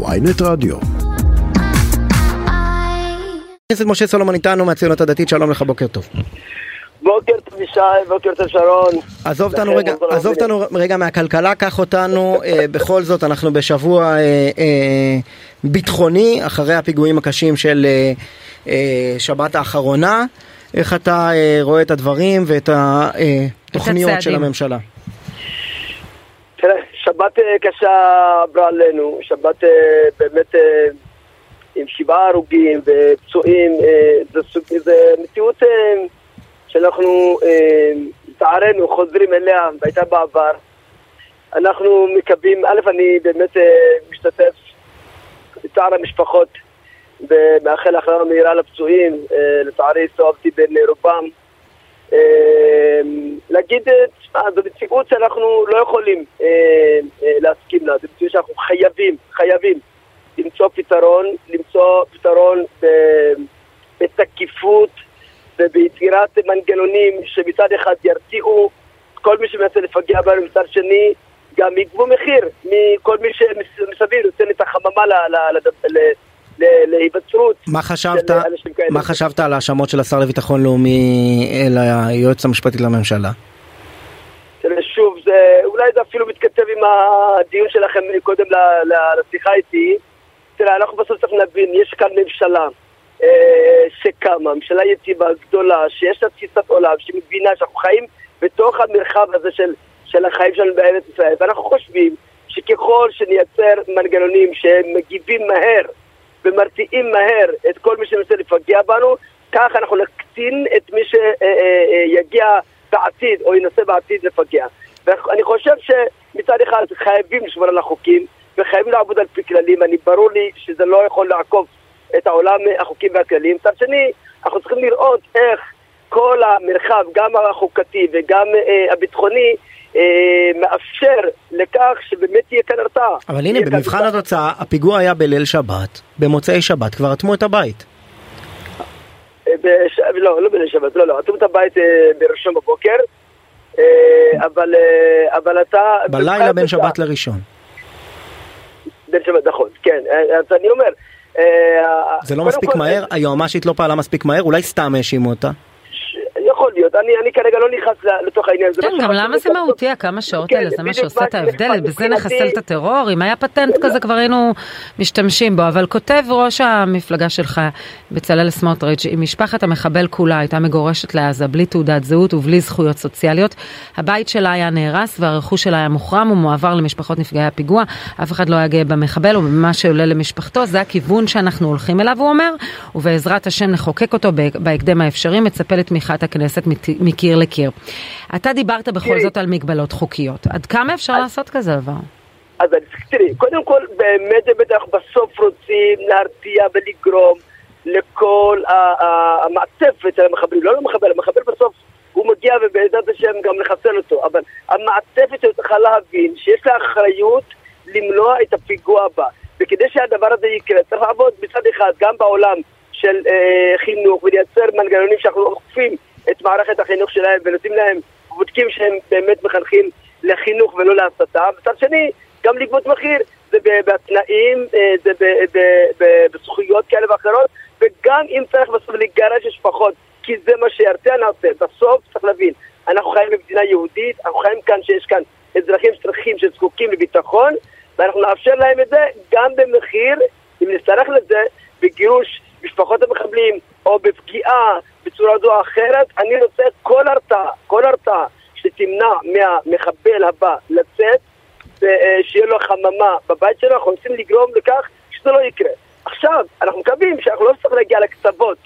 ויינט רדיו. הכנסת משה סולומון איתנו מהציונות הדתית, שלום לך, בוקר טוב. בוקר טוב ישי, בוקר טוב שרון. עזוב אותנו רגע, עזוב. אותנו רגע מהכלכלה, קח אותנו, אה, בכל זאת אנחנו בשבוע אה, אה, ביטחוני, אחרי הפיגועים הקשים של אה, אה, שבת האחרונה. איך אתה אה, רואה את הדברים ואת התוכניות של. הממשלה? שבת אה, קשה עברה עלינו, שבת אה, באמת אה, עם שבעה הרוגים ופצועים, זה מציאות שאנחנו לצערנו חוזרים אליה, והייתה בעבר. אנחנו מקווים, א', אני באמת משתתף בצער המשפחות ומאחל החלמה מהירה לפצועים, לצערי הסתובבתי בין רובם. אה, להגיד, תשמע, זו מציאות שאנחנו לא יכולים אה, אה, להסכים לה, זו מציאות שאנחנו חייבים, חייבים למצוא פתרון, למצוא פתרון בתקיפות וביצירת מנגנונים שמצד אחד ירתיעו כל מי שמנסה לפגע בנו, מצד שני גם יגבו מחיר מכל מי שמסביב נותן את החממה להיווצרות מה חשבת. מה חשבת על ההאשמות של השר לביטחון לאומי אל היועץ המשפטי לממשלה? שוב, זה, אולי זה אפילו מתכתב עם הדיון שלכם קודם ל- ל- לשיחה איתי. תראה, אנחנו בסוף צריך להבין, יש כאן ממשלה אה, שקמה, ממשלה יציבה, גדולה, שיש לה תפיסת עולם, שמבינה שאנחנו חיים בתוך המרחב הזה של, של החיים שלנו בארץ ישראל, ואנחנו חושבים שככל שנייצר מנגנונים שמגיבים מהר ומרתיעים מהר את כל מי שמנסה לפגע בנו, כך אנחנו נקטין את מי שיגיע בעתיד או ינסה בעתיד לפגע. ואני חושב שמצד אחד חייבים לשמור על החוקים וחייבים לעבוד על פי כללים. אני ברור לי שזה לא יכול לעקוף את העולם החוקים והכללים. מצד שני, אנחנו צריכים לראות איך כל המרחב, גם החוקתי וגם אה, הביטחוני, אה, מאפשר לכך שבאמת תהיה כאן הרתעה. אבל הנה, במבחן. התוצאה, הפיגוע היה בליל שבת, במוצאי שבת כבר אטמו את הבית. אה, בש... לא, לא בליל שבת, לא, לא, עטו את הבית אה, בראשון בבוקר, אה, אבל, אה, אבל אתה... בלילה בין שבת לראשון. בין שבת, נכון, כן, אה, אז אני אומר... אה, זה לא מספיק מהר? היועמ"שית לא פעלה מספיק מהר? אולי סתם האשימו אותה? יכול להיות, אני, אני כרגע לא נכנס לתוך העניין. זה כן, גם למה זה. מהותי, הכמה שעות כן, האלה, זה מה שעושה את ההבדל, בזה. נחסל את הטרור, אם היה פטנט כזה כבר היינו משתמשים בו, אבל כותב ראש המפלגה שלך, בצלאל סמוטריץ', אם משפחת המחבל כולה הייתה מגורשת לעזה בלי תעודת זהות ובלי זכויות סוציאליות, הבית שלה היה נהרס והרכוש שלה היה מוחרם ומועבר למשפחות נפגעי הפיגוע, אף אחד לא היה גאה במחבל ובמה שעולה למשפחתו, זה הכיוון שאנחנו הולכים אליו, הוא אומר, ובעזרת השם נחוקק אותו בהקדם האפשרי, מצפה לתמיכת הכנסת מת- מקיר לקיר. אתה דיברת בכל. זאת על מגבלות חוקיות, עד כמה אפשר לעשות כזה דבר? אז תראי, קודם כל, באמת, באמת אנחנו בסוף רוצים להרתיע ולגרום לכל המעטפת של המחבלים, לא למחבל, המחבל בסוף הוא מגיע ובעזרת השם גם לחסל אותו, אבל המעטפת שלו צריכה להבין שיש לה אחריות למנוע את הפיגוע הבא, וכדי שהדבר הזה יקרה צריך לעבוד מצד אחד גם בעולם של אה, חינוך ולייצר מנגנונים שאנחנו אוכפים את מערכת החינוך שלהם ונותנים להם, בודקים שהם באמת מחנכים לחינוך ולא להסתה, מצד שני גם לגבות מחיר, זה בתנאים, אה, זה בזכויות כאלה ואחרות, וגם אם צריך בסוף לגרש משפחות, כי זה מה שירתיע נעשה. בסוף צריך להבין, אנחנו חיים במדינה יהודית, אנחנו חיים כאן שיש כאן אזרחים שצריכים, שזקוקים לביטחון, ואנחנו נאפשר להם את זה גם במחיר, אם נצטרך לזה, בגירוש משפחות המחבלים, או בפגיעה בצורה זו או אחרת, אני רוצה כל הרתעה, כל הרתעה שתמנע מהמחבל הבא לצאת, ושיהיה לו חממה בבית שלו, אנחנו רוצים לגרום לכך שזה לא יקרה. עכשיו, אנחנו מקווים שאנחנו לא נצטרך להגיע לקצוות,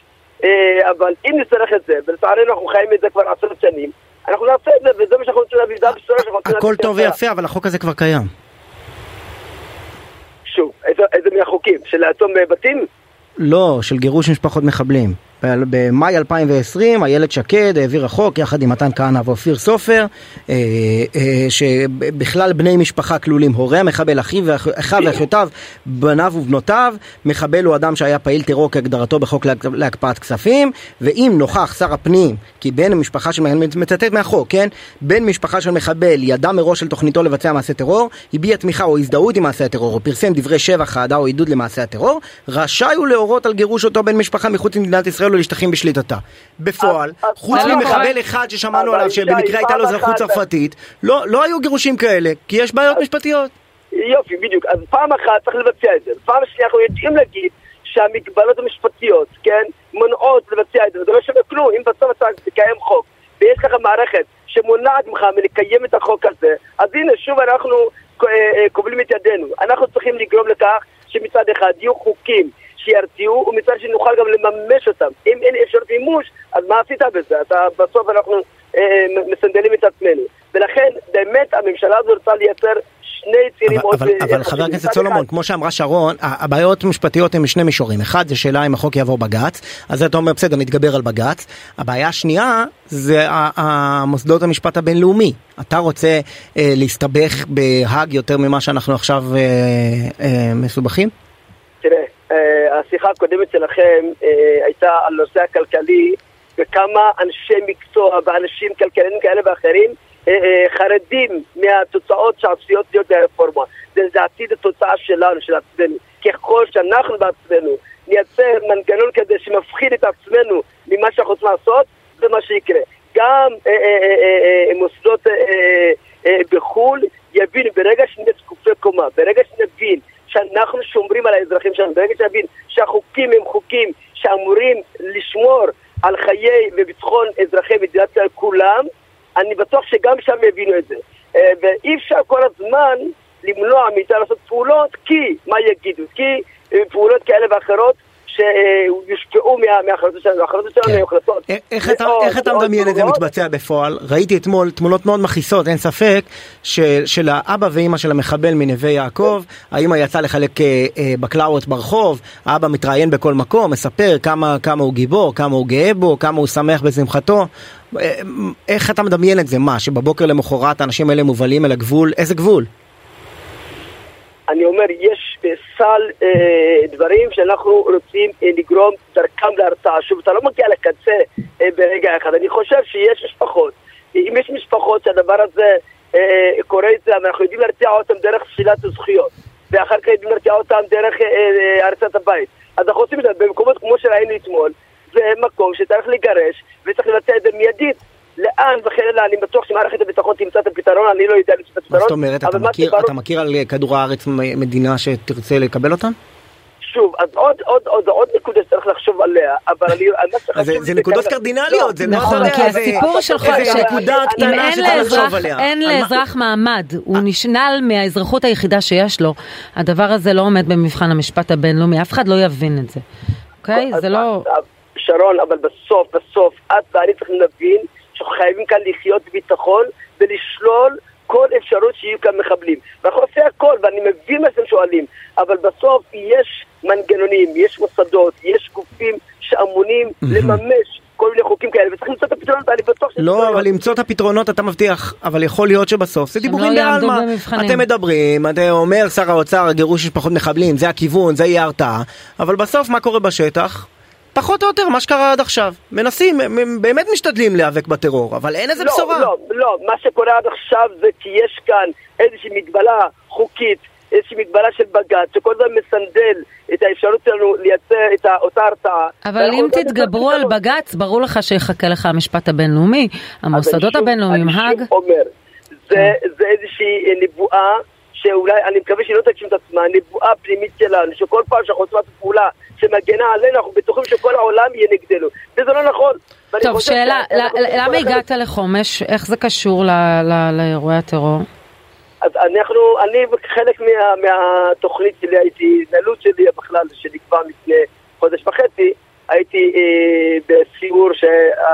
אה, אבל אם נצטרך את זה, ולצערנו אנחנו חיים את זה כבר עשרות שנים, אנחנו נעשה את זה, וזה מה שאנחנו רוצים להביא, זה הבשורה שאנחנו רוצים הכל להביא טוב כהצעה. ויפה, אבל החוק הזה כבר קיים. שוב, איזה, איזה מהחוקים? של לעצום אה, בתים? לא, של גירוש משפחות מחבלים. במאי 2020 איילת שקד העבירה חוק יחד עם מתן כהנא ואופיר סופר אה, אה, שבכלל בני משפחה כלולים הורי המחבל, אחיו ואחיותיו, בניו ובנותיו, מחבל הוא אדם שהיה פעיל טרור כהגדרתו בחוק להקפאת כספים ואם נוכח שר הפנים כי בן משפחה של, מצטט מהחוק, כן? בן משפחה של מחבל ידע מראש של תוכניתו לבצע מעשה טרור, הביע תמיכה או הזדהות עם מעשה הטרור או פרסם דברי שבח, אהדה או עידוד למעשה הטרור, רשאי הוא להורות על גירוש אותו בן משפחה מחוץ למדינת ישראל או לשטחים בשליטתה. בפועל, חוץ ממחבל אחד ששמענו עליו שבמקרה הייתה לו אזרחות צרפתית, לא, לא היו גירושים כאלה, כי יש בעיות משפטיות. יופי, בדיוק. אז פעם אחת צריך לבצע את זה. פעם שנייה אנחנו יודעים להגיד שהמגבלות המשפטיות, כן, מונעות לבצע את זה, וזה לא שווה כלום, אם בסוף אתה תקיים חוק, ויש לך מערכת שמונעת ממך מלקיים את החוק הזה, אז הנה, שוב אנחנו כובלים את ידינו. אנחנו צריכים לגרום לכך שמצד אחד יהיו חוקים שירתיעו, ומצד שני נוכל גם לממש אותם. אם אין אפשרות מימוש, אז מה עשית בזה? אתה, בסוף אנחנו אה, מסנדלים את עצמנו. ולכן, באמת הממשלה הזו רוצה לייצר שני צירים אבל, אבל, אבל חבר הכנסת סולומון, כמו שאמרה שרון, הבעיות המשפטיות הן משני מישורים. אחד זה שאלה אם החוק יעבור בג"ץ, אז אתה אומר בסדר, נתגבר על בג"ץ. הבעיה השנייה זה המוסדות המשפט הבינלאומי. אתה רוצה אה, להסתבך בהאג יותר ממה שאנחנו עכשיו אה, אה, מסובכים? אה, השיחה הקודמת שלכם אה, הייתה על נושא הכלכלי וכמה אנשי מקצוע ואנשים כלכליים כאלה ואחרים אה, חרדים מהתוצאות שעשויות להיות מהרפורמה. זה עתיד התוצאה שלנו, של עצמנו. ככל שאנחנו בעצמנו נייצר מנגנון כזה שמפחיד את עצמנו ממה שאנחנו רוצים לעשות, זה מה שיקרה. גם אה, אה, אה, מוסדות בחו"ל יבינו, ברגע שנהיה זקופי קומה, ברגע שנבין שאנחנו שומרים על האזרחים שלנו, ברגע שנבין שהחוקים הם חוקים שאמורים לשמור על חיי וביטחון אזרחי מדינת ישראל כולם, אני בטוח שגם שם יבינו את זה. אה, ואי אפשר כל הזמן למנוע מאיתנו לעשות פעולות, כי, מה יגידו? כי אה, פעולות כאלה ואחרות שיושפעו מההחלטות שלנו, ההחלטות שלנו הן החלטות. אה, איך אתה מדמיין את זה מתבצע בפועל? ראיתי אתמול תמונות מאוד מכעיסות, אין ספק, של האבא ואימא של המחבל מנווה יעקב, האימא יצאה לחלק בקלאוות ברחוב, האבא מתראיין בכל מקום, מספר כמה הוא גיבור, כמה הוא גאה בו, כמה הוא שמח בשמחתו. איך אתה מדמיין את זה? מה, שבבוקר למחרת האנשים האלה מובלים אל הגבול? איזה גבול? אני אומר, יש סל אה, דברים שאנחנו רוצים אה, לגרום דרכם להרתעה. שוב, אתה לא מגיע לקצה אה, ברגע אחד. אני חושב שיש משפחות, אם יש משפחות שהדבר הזה אה, קורה אצלם, אנחנו יודעים להרתיע אותם דרך שלילת הזכויות, ואחר כך יודעים להרתיע אותם דרך אה, אה, הריסת הבית. אז אנחנו עושים את זה במקומות כמו שראינו אתמול, זה מקום שצריך לגרש וצריך לבצע את זה מיידית. לאן וכן הלאה, אני בטוח שמערכת הביטחון תמצא את הפתרון, אני לא יודע למצוא את הפתרון. מה זאת אומרת, אתה מכיר, אתה מכיר על כדור הארץ מדינה שתרצה לקבל אותם? שוב, אז עוד, עוד, עוד, עוד נקודה שצריך לחשוב עליה, אבל אני... אז זה נקודות קרדינליות, זה לא... נכון, כי הסיפור שלך, אם אין לאזרח מעמד, הוא נשנל מהאזרחות היחידה שיש לו, הדבר הזה לא עומד במבחן המשפט הבינלאומי, אף אחד לא יבין את זה, אוקיי? זה לא... שרון, אבל בסוף, בסוף, את ואני צריכים להבין שאנחנו חייבים כאן לחיות בביטחון ולשלול כל אפשרות שיהיו כאן מחבלים. ואנחנו עושים הכל, ואני מבין מה שאתם שואלים, אבל בסוף יש מנגנונים, יש מוסדות, יש גופים שאמונים לממש כל מיני חוקים כאלה, וצריך למצוא את הפתרונות, אני בטוח ש... לא, אבל למצוא את הפתרונות אתה מבטיח, אבל יכול להיות שבסוף זה דיבורים לא בעלמא. אתם מדברים, אתה אומר שר האוצר, גירוש משפחות מחבלים, זה הכיוון, זה יהיה הרתעה, אבל בסוף מה קורה בשטח? פחות או יותר מה שקרה עד עכשיו. מנסים, הם באמת משתדלים להיאבק בטרור, אבל אין איזה לא, בשורה. לא, לא, מה שקורה עד עכשיו זה כי יש כאן איזושהי מגבלה חוקית, איזושהי מגבלה של בג"ץ, שכל הזמן מסנדל את האפשרות שלנו לייצר את אותה הרתעה. אבל אם תתגברו על בג"ץ, ברור לך שיחכה לך המשפט הבינלאומי, המוסדות הבינלאומיים, האג. אני שוב אומר, זה, זה איזושהי נבואה שאולי, אני מקווה שהיא לא תגשים את עצמה, נבואה פנימית שלנו, שכל פעם שאנחנו עושים פעולה שמגנה עלינו, אנחנו בטוחים שכל העולם יהיה נגדנו. וזה לא נכון. טוב, שאלה, למה הגעת לחומש? איך זה קשור לאירועי הטרור? אז אנחנו, אני חלק מה, מהתוכנית שלי הייתי, התנהלות שלי בכלל, שנקבע לפני חודש וחצי, הייתי אה, בסיור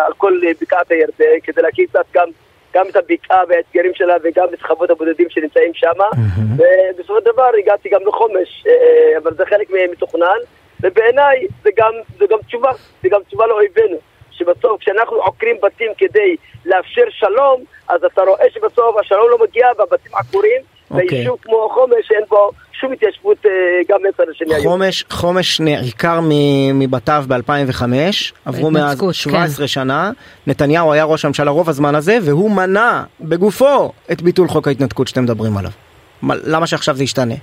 על כל בקעת הירדן, כדי להכיר קצת גם, גם את הבקעה והאתגרים שלה וגם את חוות הבודדים שנמצאים שם. ובסופו של דבר הגעתי גם לחומש, אה, אבל זה חלק מתוכנן. ובעיניי זה גם, זה גם תשובה, זה גם תשובה לאויבינו. שבסוף כשאנחנו עוקרים בתים כדי לאפשר שלום, אז אתה רואה שבסוף השלום לא מגיע והבתים עקורים, okay. אוקיי. ביישוב כמו חומש אין בו שום התיישבות אה, גם לצד השני היום. חומש, חומש נעקר מ- מבתיו ב-2005, עברו מאז בהתנתקות, 17 שנה, נתניהו היה ראש הממשלה רוב הזמן הזה, והוא מנע בגופו את ביטול חוק ההתנתקות שאתם מדברים עליו. מה- למה שעכשיו זה ישתנה?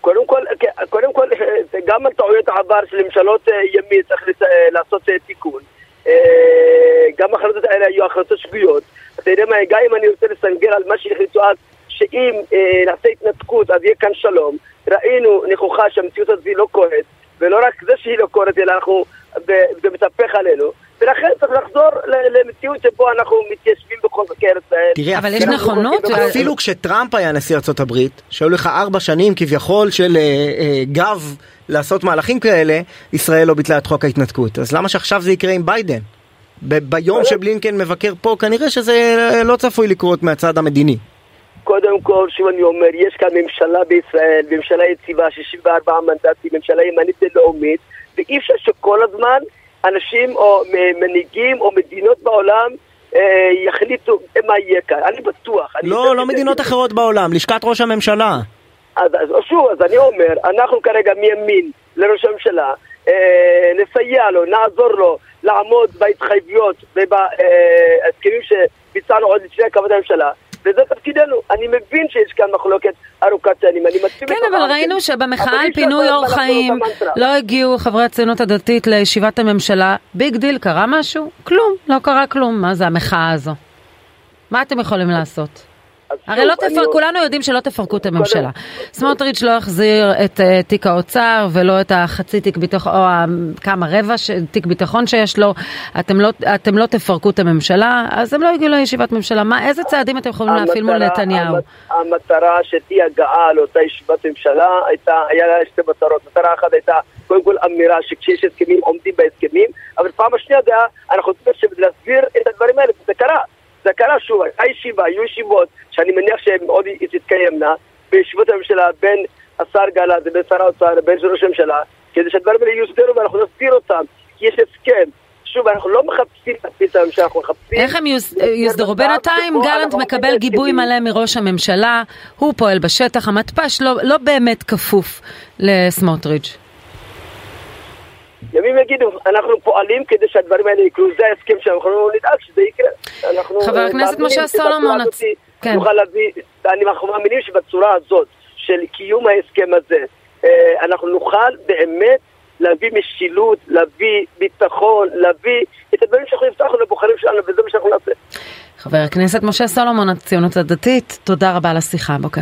קודם כל, כן, קודם כל, אה, גם על טעויות העבר של ממשלות אה, ימין צריך לעשות תיקון. גם ההחלטות האלה היו החלטות שגויות. אתה יודע מה, גם אם אני רוצה לסנגר על מה שהחליטו אז, שאם אה, נעשה התנתקות אז יהיה כאן שלום, ראינו נכוחה שהמציאות הזאת לא קורית, ולא רק זה שהיא לא קורית, אלא אנחנו, זה מתהפך עלינו, ולכן צריך לחזור למציאות שבו אנחנו מתיישבים בכל מקרה ארץ ישראל. תראה, אבל יש נכונות? אפילו כשטראמפ היה נשיא ארצות הברית, שהיו לך ארבע שנים כביכול של אה, אה, גב לעשות מהלכים כאלה, ישראל לא ביטלה את חוק ההתנתקות. אז למה שעכשיו זה יקרה עם ביידן? ביום שבלינקן מבקר פה, כנראה שזה לא צפוי לקרות מהצד המדיני. קודם כל, שוב אני אומר, יש כאן ממשלה בישראל, ממשלה יציבה, 64 מנדטים, ממשלה ימנית לאומית, ואי אפשר שכל הזמן אנשים או מנהיגים או מדינות בעולם אה, יחליטו מה יהיה כאן. אני בטוח. אני לא, לא מדינות אחרות בעולם, לשכת ראש הממשלה. אז, אז שוב, אז אני אומר, אנחנו כרגע מימין לראש הממשלה, אה, נסייע לו, נעזור לו לעמוד בהתחייבויות ובהסכמים שביצענו עוד לפני הקמת הממשלה, וזה תפקידנו. אני מבין שיש כאן מחלוקת ארוכת שנים, אני מסכים כן, אבל ראינו שבמחאה על פינוי אור חיים מנטרה. לא הגיעו חברי הציונות הדתית לישיבת הממשלה. big deal, קרה משהו? כלום, לא קרה כלום. מה זה המחאה הזו? מה אתם יכולים לעשות? הרי לא אני- תפר... כולנו יודעים שלא תפרקו את הממשלה. סמוטריץ' לא החזיר את אה, תיק האוצר ולא את החצי תיק ביטחון, או כמה רבע. תיק ביטחון שיש לו. אתם לא, אתם לא תפרקו את הממשלה, אז הם לא הגיעו לישיבת ממשלה. מה, איזה צעדים אתם יכולים להפעיל מול נתניהו? המטרה שתהיה הגעה לאותה ישיבת ממשלה הייתה, היה לה שתי מטרות. מטרה אחת הייתה קודם כל אמירה שכשיש הסכמים עומדים בהסכמים, אבל פעם השנייה זה היה, אנחנו צריכים להסביר את הדברים האלה, זה קרה. זה קרה שוב, הייתה ישיבה, היו ישיבות שאני מניח שהן עוד תתקיימנה בישיבות הממשלה בין השר גלנט לבין שר האוצר לבין ראש הממשלה כדי שהדברים האלה יוסדרו ואנחנו נסביר אותם כי יש הסכם. שוב, אנחנו לא מחפשים את הממשלה, אנחנו מחפשים... איך הם יוסדרו? בינתיים גלנט מקבל גיבוי. מלא מראש הממשלה, הוא פועל בשטח, המתפ"ש לא, לא באמת כפוף לסמוטריץ'. ימים יגידו, אנחנו פועלים כדי שהדברים האלה יקרו, זה ההסכם שאנחנו נדאג שזה יקרה. חבר אה, הכנסת משה סולומון, כן. נוכל להביא, אני- אנחנו מאמינים שבצורה הזאת של קיום ההסכם הזה, אה, אנחנו נוכל באמת להביא משילות, להביא ביטחון, להביא את הדברים שאנחנו הבטחנו לבוחרים שלנו, וזה מה שאנחנו נעשה. חבר הכנסת משה סולומון, הציונות הדתית, תודה רבה על השיחה הבוקר.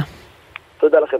תודה לכם.